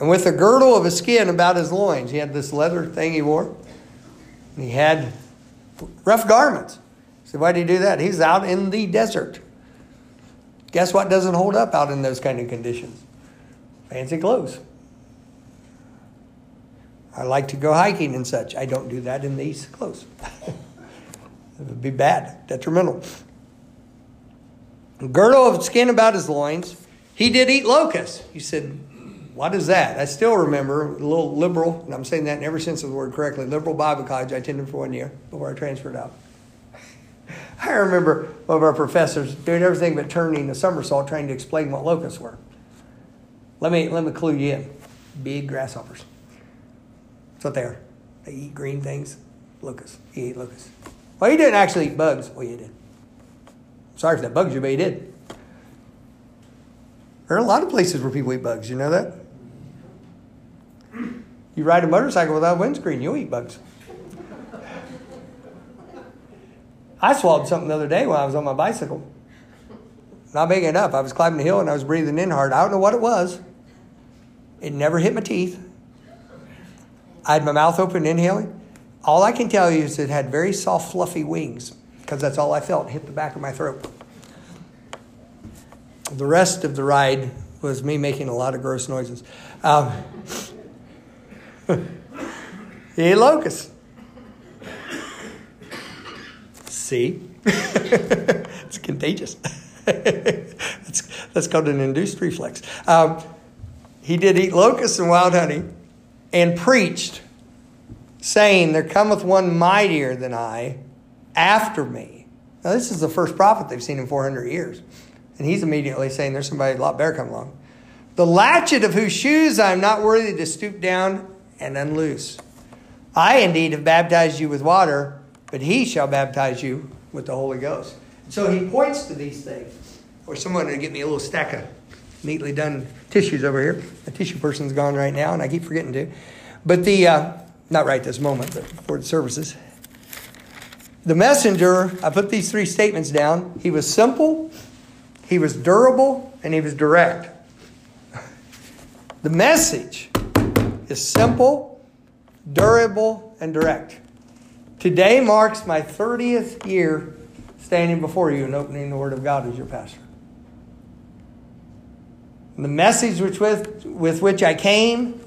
And with a girdle of a skin about his loins, he had this leather thing he wore. And he had rough garments. So why did he do that? He's out in the desert. Guess what doesn't hold up out in those kind of conditions? Fancy clothes. I like to go hiking and such. I don't do that in these clothes. it would be bad, detrimental. Girdle of skin about his loins. He did eat locusts. He said, What is that? I still remember a little liberal, and I'm saying that in every sense of the word correctly, liberal Bible college I attended for one year before I transferred out. I remember one of our professors doing everything but turning a somersault trying to explain what locusts were. Let me, let me clue you in big grasshoppers. That's what they are. They eat green things. Locusts. He ate locusts. Well, he didn't actually eat bugs. Well, he did. Sorry if that bugs you, but he did. There are a lot of places where people eat bugs. You know that? You ride a motorcycle without a windscreen, you'll eat bugs. I swallowed something the other day when I was on my bicycle. Not big enough. I was climbing the hill and I was breathing in hard. I don't know what it was. It never hit my teeth. I had my mouth open, inhaling. All I can tell you is it had very soft, fluffy wings. because that's all I felt hit the back of my throat. The rest of the ride was me making a lot of gross noises. Um, he ate locusts. See? it's contagious. that's, that's called an induced reflex. Um, he did eat locusts and wild honey and preached, saying, There cometh one mightier than I after me. Now, this is the first prophet they've seen in 400 years. And he's immediately saying, There's somebody a lot better come along. The latchet of whose shoes I am not worthy to stoop down and unloose. I indeed have baptized you with water, but he shall baptize you with the Holy Ghost. So he points to these things. Or someone to get me a little stack of neatly done tissues over here. The tissue person's gone right now, and I keep forgetting to. But the, uh, not right this moment, but for the services. The messenger, I put these three statements down. He was simple, he was durable, and he was direct. The message is simple, durable, and direct. Today marks my 30th year standing before you and opening the Word of God as your pastor. The message which with, with which I came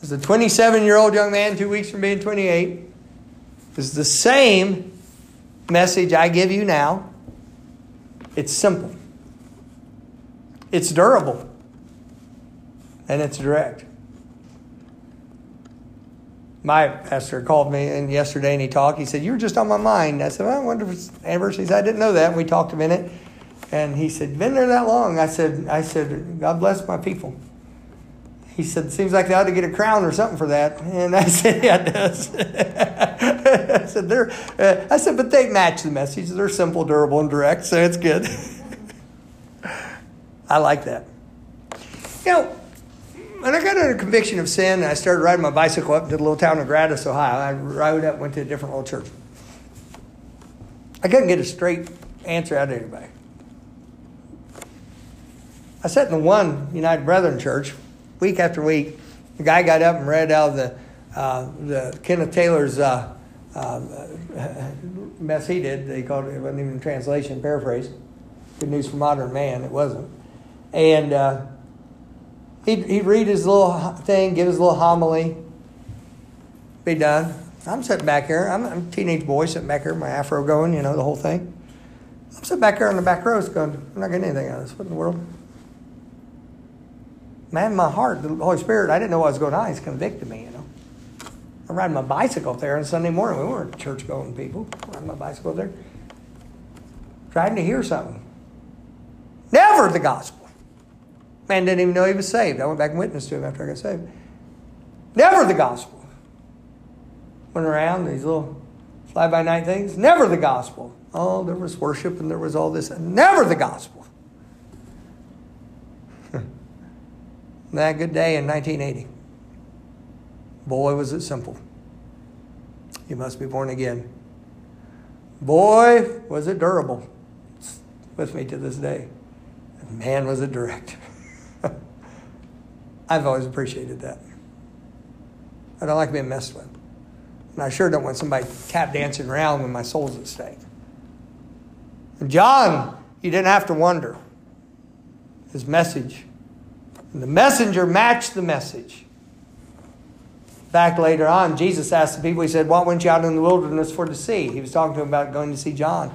as a 27 year old young man, two weeks from being 28, is the same message I give you now. It's simple, it's durable, and it's direct. My pastor called me and yesterday and he talked. He said, You were just on my mind. I said, well, I wonder if it's anniversaries. I didn't know that. We talked a minute. And he said, Been there that long? I said, I said, God bless my people. He said, Seems like they ought to get a crown or something for that. And I said, Yeah, it does. I said, they're, uh, I said, but they match the message. They're simple, durable, and direct, so it's good. I like that. You know, when I got under conviction of sin, I started riding my bicycle up to the little town of Gratis, Ohio. I rode up, went to a different little church. I couldn't get a straight answer out of anybody. I sat in the one United Brethren church week after week. The guy got up and read out of the, uh, the Kenneth Taylor's uh, uh, mess he did. They called it, it wasn't even a translation, paraphrase. Good news for modern man, it wasn't. And uh, he'd, he'd read his little thing, give his little homily, be done. I'm sitting back here. I'm, I'm, a teenage boy sitting back here, my afro going, you know, the whole thing. I'm sitting back here on the back row going, I'm not getting anything out of this. What in the world? Man, my heart, the Holy Spirit, I didn't know what was going on. He's convicted me, you know. I'm riding my bicycle there on Sunday morning. We weren't church going people. Riding my bicycle there. Trying to hear something. Never the gospel. Man didn't even know he was saved. I went back and witnessed to him after I got saved. Never the gospel. Went around these little fly by night things. Never the gospel. Oh, there was worship and there was all this. Never the gospel. that good day in 1980. Boy, was it simple. You must be born again. Boy, was it durable. It's with me to this day. Man, was it direct. I've always appreciated that. I don't like being messed with. And I sure don't want somebody tap dancing around when my soul's at stake. And John, you didn't have to wonder. His message and the messenger matched the message. Back later on, Jesus asked the people, He said, What went you out in the wilderness for to see? He was talking to them about going to see John.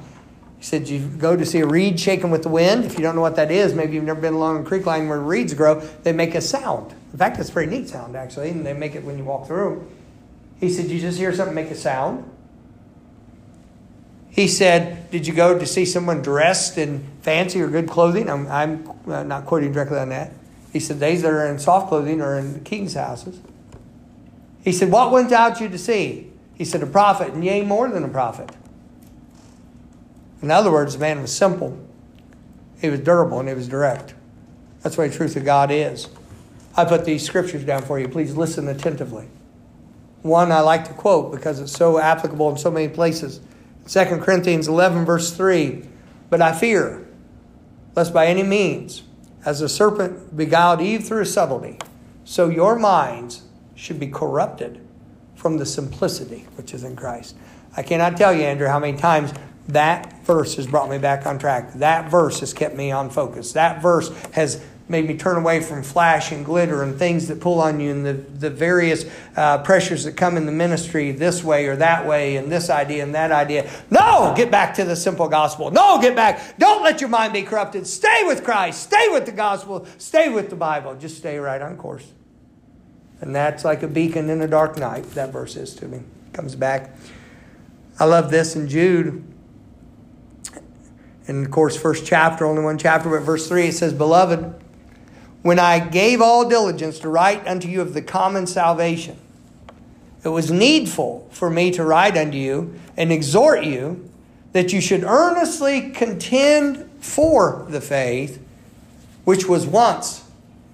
He said, You go to see a reed shaking with the wind. If you don't know what that is, maybe you've never been along a creek line where reeds grow, they make a sound. In fact, it's a pretty neat sound, actually, and they make it when you walk through. He said, You just hear something make a sound? He said, Did you go to see someone dressed in fancy or good clothing? I'm, I'm uh, not quoting directly on that. He said, These that are in soft clothing are in the king's houses. He said, What went out you to see? He said, A prophet, and yea, more than a prophet. In other words, the man was simple, he was durable, and he was direct. That's the way the truth of God is. I put these scriptures down for you. Please listen attentively. One I like to quote because it's so applicable in so many places. 2 Corinthians 11, verse 3. But I fear, lest by any means, as the serpent beguiled Eve through subtlety, so your minds should be corrupted from the simplicity which is in Christ. I cannot tell you, Andrew, how many times that verse has brought me back on track. That verse has kept me on focus. That verse has made me turn away from flash and glitter and things that pull on you and the, the various uh, pressures that come in the ministry this way or that way and this idea and that idea. No, get back to the simple gospel. No, get back. Don't let your mind be corrupted. Stay with Christ. Stay with the gospel. Stay with the Bible. Just stay right on course. And that's like a beacon in a dark night, that verse is to me. Comes back. I love this in Jude. In, of course, first chapter, only one chapter, but verse 3, it says, Beloved, when I gave all diligence to write unto you of the common salvation, it was needful for me to write unto you and exhort you that you should earnestly contend for the faith which was once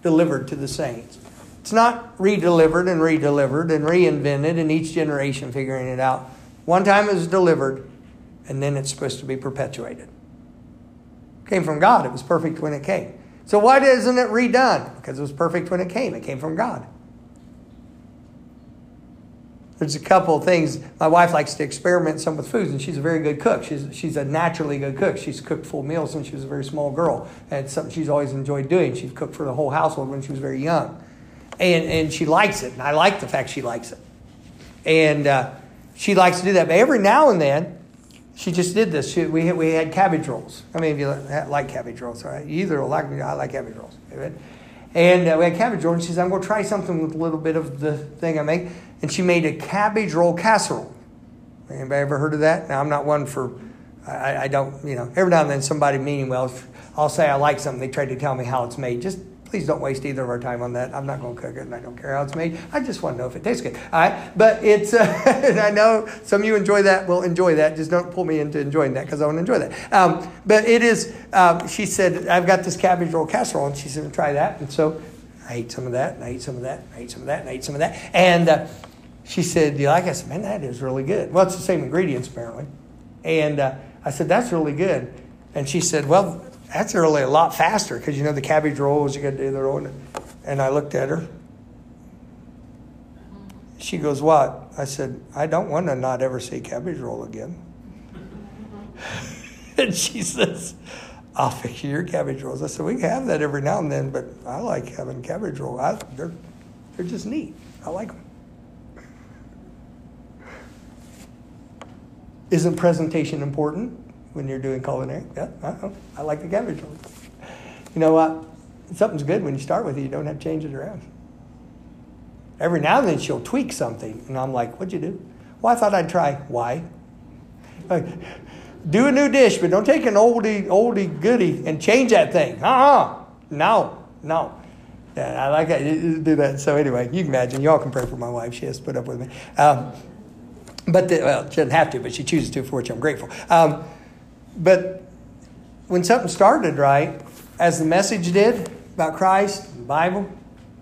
delivered to the saints. It's not redelivered and redelivered and reinvented in each generation figuring it out. One time it was delivered, and then it's supposed to be perpetuated. Came from God. It was perfect when it came. So why isn't it redone? Because it was perfect when it came. It came from God. There's a couple of things. My wife likes to experiment some with foods, and she's a very good cook. She's, she's a naturally good cook. She's cooked full meals since she was a very small girl. And it's something she's always enjoyed doing. She's cooked for the whole household when she was very young. And, and she likes it. And I like the fact she likes it. And uh, she likes to do that. But every now and then, she just did this. She, we, had, we had cabbage rolls. I mean, if you like cabbage rolls, right? You either like me, I like cabbage rolls. And uh, we had cabbage rolls. And she said, I'm going to try something with a little bit of the thing I make. And she made a cabbage roll casserole. Anybody ever heard of that? Now, I'm not one for, I, I don't, you know, every now and then somebody meaning well, I'll say I like something, they try to tell me how it's made. Just Please don't waste either of our time on that. I'm not going to cook it, and I don't care how it's made. I just want to know if it tastes good. All right, but it's. Uh, I know some of you enjoy that. Will enjoy that. Just don't pull me into enjoying that because I want to enjoy that. Um, but it is. Um, she said, "I've got this cabbage roll casserole," and she said, "Try that." And so I ate some of that, and I ate some of that, and I ate some of that, and I ate some of that, and. Uh, she said, Do you like it? I said, Man, that is really good. Well, it's the same ingredients, apparently. And uh, I said, That's really good. And she said, Well, that's really a lot faster because you know the cabbage rolls, you got to do the roll. And I looked at her. She goes, What? I said, I don't want to not ever see cabbage roll again. and she says, I'll fix you your cabbage rolls. I said, We can have that every now and then, but I like having cabbage roll. I, they're, they're just neat. I like them. Isn't presentation important? When you're doing culinary. Yeah, I, I like the cabbage roll. You know what? Something's good when you start with it. You don't have to change it around. Every now and then she'll tweak something, and I'm like, "What'd you do?" Well, I thought I'd try. Why? Like, do a new dish, but don't take an oldie, oldie goodie and change that thing. Uh-uh. No, no. Yeah, I like that. Do that. So anyway, you can imagine. Y'all can pray for my wife. She has to put up with me. Um, but the, well, she doesn't have to, but she chooses to, for which I'm grateful. Um, but when something started right, as the message did about Christ, and the Bible,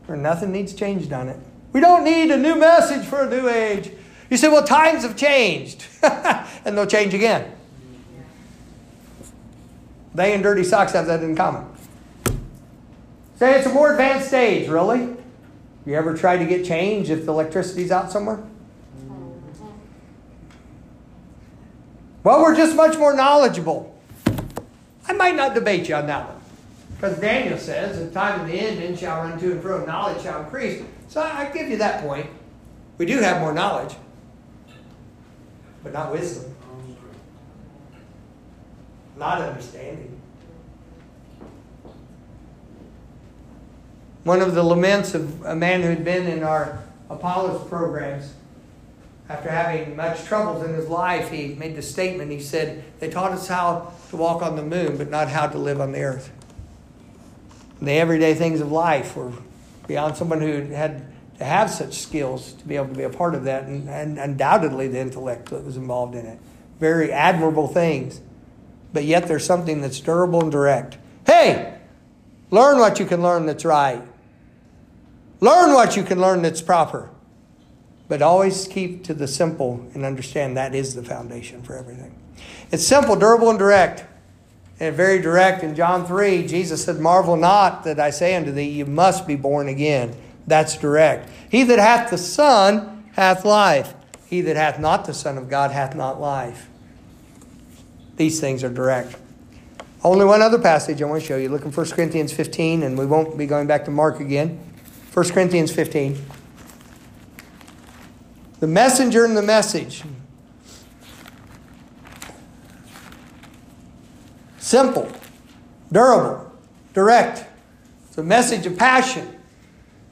or nothing needs changed on it. We don't need a new message for a new age. You say, well, times have changed, and they'll change again. They and dirty socks have that in common. Say it's a more advanced stage, really? You ever try to get change if the electricity's out somewhere? Well, we're just much more knowledgeable. I might not debate you on that one. Because Daniel says, "The time of the end, then shall run to and fro, knowledge shall increase. So I give you that point. We do have more knowledge, but not wisdom, not understanding. One of the laments of a man who had been in our Apollos programs after having much troubles in his life, he made the statement. He said, They taught us how to walk on the moon, but not how to live on the earth. The everyday things of life were beyond someone who had to have such skills to be able to be a part of that, and, and undoubtedly the intellect that was involved in it. Very admirable things. But yet there's something that's durable and direct. Hey, learn what you can learn that's right. Learn what you can learn that's proper. But always keep to the simple and understand that is the foundation for everything. It's simple, durable, and direct. And very direct. In John 3, Jesus said, Marvel not that I say unto thee, you must be born again. That's direct. He that hath the Son hath life. He that hath not the Son of God hath not life. These things are direct. Only one other passage I want to show you. Look in 1 Corinthians 15, and we won't be going back to Mark again. 1 Corinthians 15. The messenger and the message. Simple, durable, direct. It's a message of passion.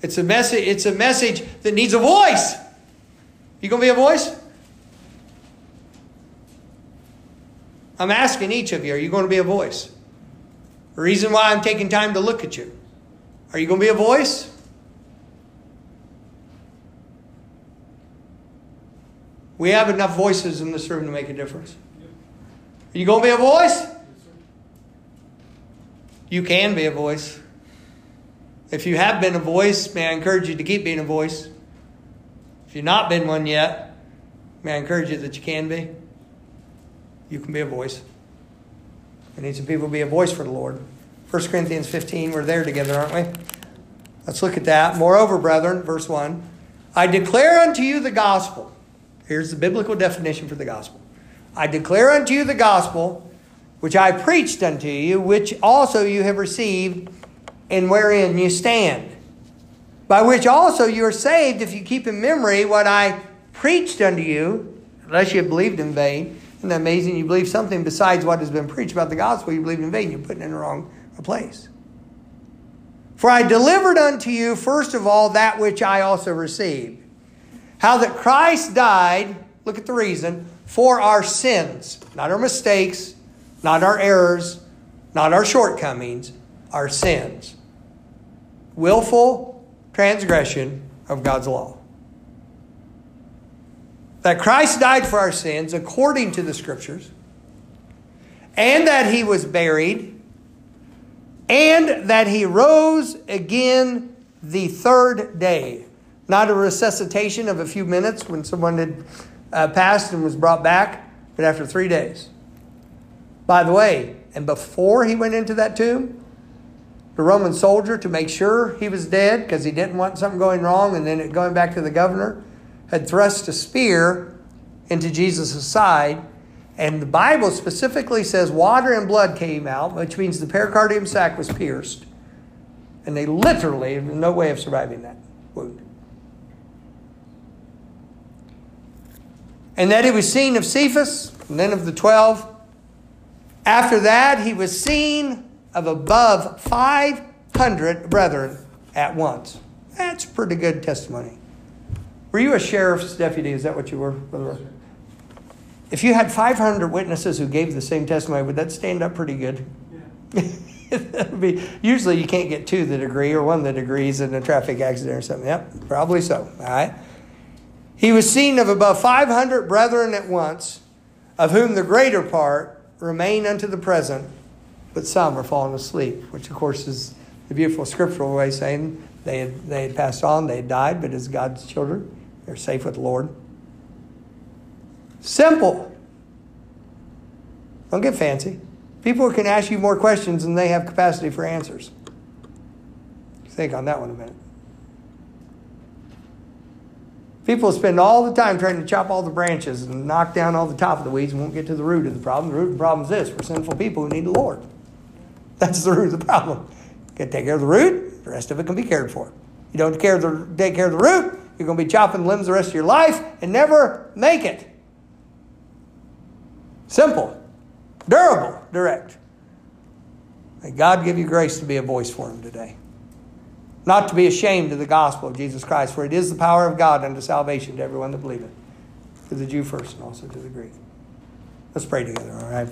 It's a message, it's a message that needs a voice. You gonna be a voice? I'm asking each of you, are you going to be a voice? The reason why I'm taking time to look at you. Are you going to be a voice? We have enough voices in this room to make a difference. Are you going to be a voice? You can be a voice. If you have been a voice, may I encourage you to keep being a voice. If you've not been one yet, may I encourage you that you can be you can be a voice. We need some people to be a voice for the Lord. 1 Corinthians 15, we're there together, aren't we? Let's look at that. Moreover, brethren, verse 1 I declare unto you the gospel. Here's the biblical definition for the gospel. I declare unto you the gospel which I preached unto you, which also you have received, and wherein you stand. By which also you are saved, if you keep in memory what I preached unto you, unless you have believed in vain. Isn't that amazing? You believe something besides what has been preached about the gospel, you believe in vain. You're putting it in the wrong place. For I delivered unto you, first of all, that which I also received. How that Christ died, look at the reason, for our sins, not our mistakes, not our errors, not our shortcomings, our sins. Willful transgression of God's law that Christ died for our sins according to the Scriptures, and that he was buried, and that he rose again the third day. Not a resuscitation of a few minutes when someone had uh, passed and was brought back, but after three days. By the way, and before he went into that tomb, the Roman soldier, to make sure he was dead, because he didn't want something going wrong and then going back to the governor, had thrust a spear into Jesus' side. And the Bible specifically says water and blood came out, which means the pericardium sac was pierced. And they literally no way of surviving that wound. And that he was seen of Cephas, and then of the twelve. After that, he was seen of above 500 brethren at once. That's pretty good testimony. Were you a sheriff's deputy? Is that what you were, Brother? If you had 500 witnesses who gave the same testimony, would that stand up pretty good? Yeah. be, usually you can't get two that agree or one that agrees in a traffic accident or something. Yep, probably so. All right. He was seen of above 500 brethren at once, of whom the greater part remain unto the present, but some are fallen asleep, which of course is the beautiful scriptural way saying they had, they had passed on, they had died, but as God's children, they're safe with the Lord. Simple. Don't get fancy. People can ask you more questions than they have capacity for answers. Think on that one a minute. People spend all the time trying to chop all the branches and knock down all the top of the weeds and won't get to the root of the problem. The root of the problem is this we're sinful people who need the Lord. That's the root of the problem. You can take care of the root, the rest of it can be cared for. You don't care the, take care of the root, you're going to be chopping limbs the rest of your life and never make it. Simple, durable, direct. May God give you grace to be a voice for Him today. Not to be ashamed of the gospel of Jesus Christ, for it is the power of God unto salvation to everyone that believeth, to the Jew first and also to the Greek. Let's pray together, all right?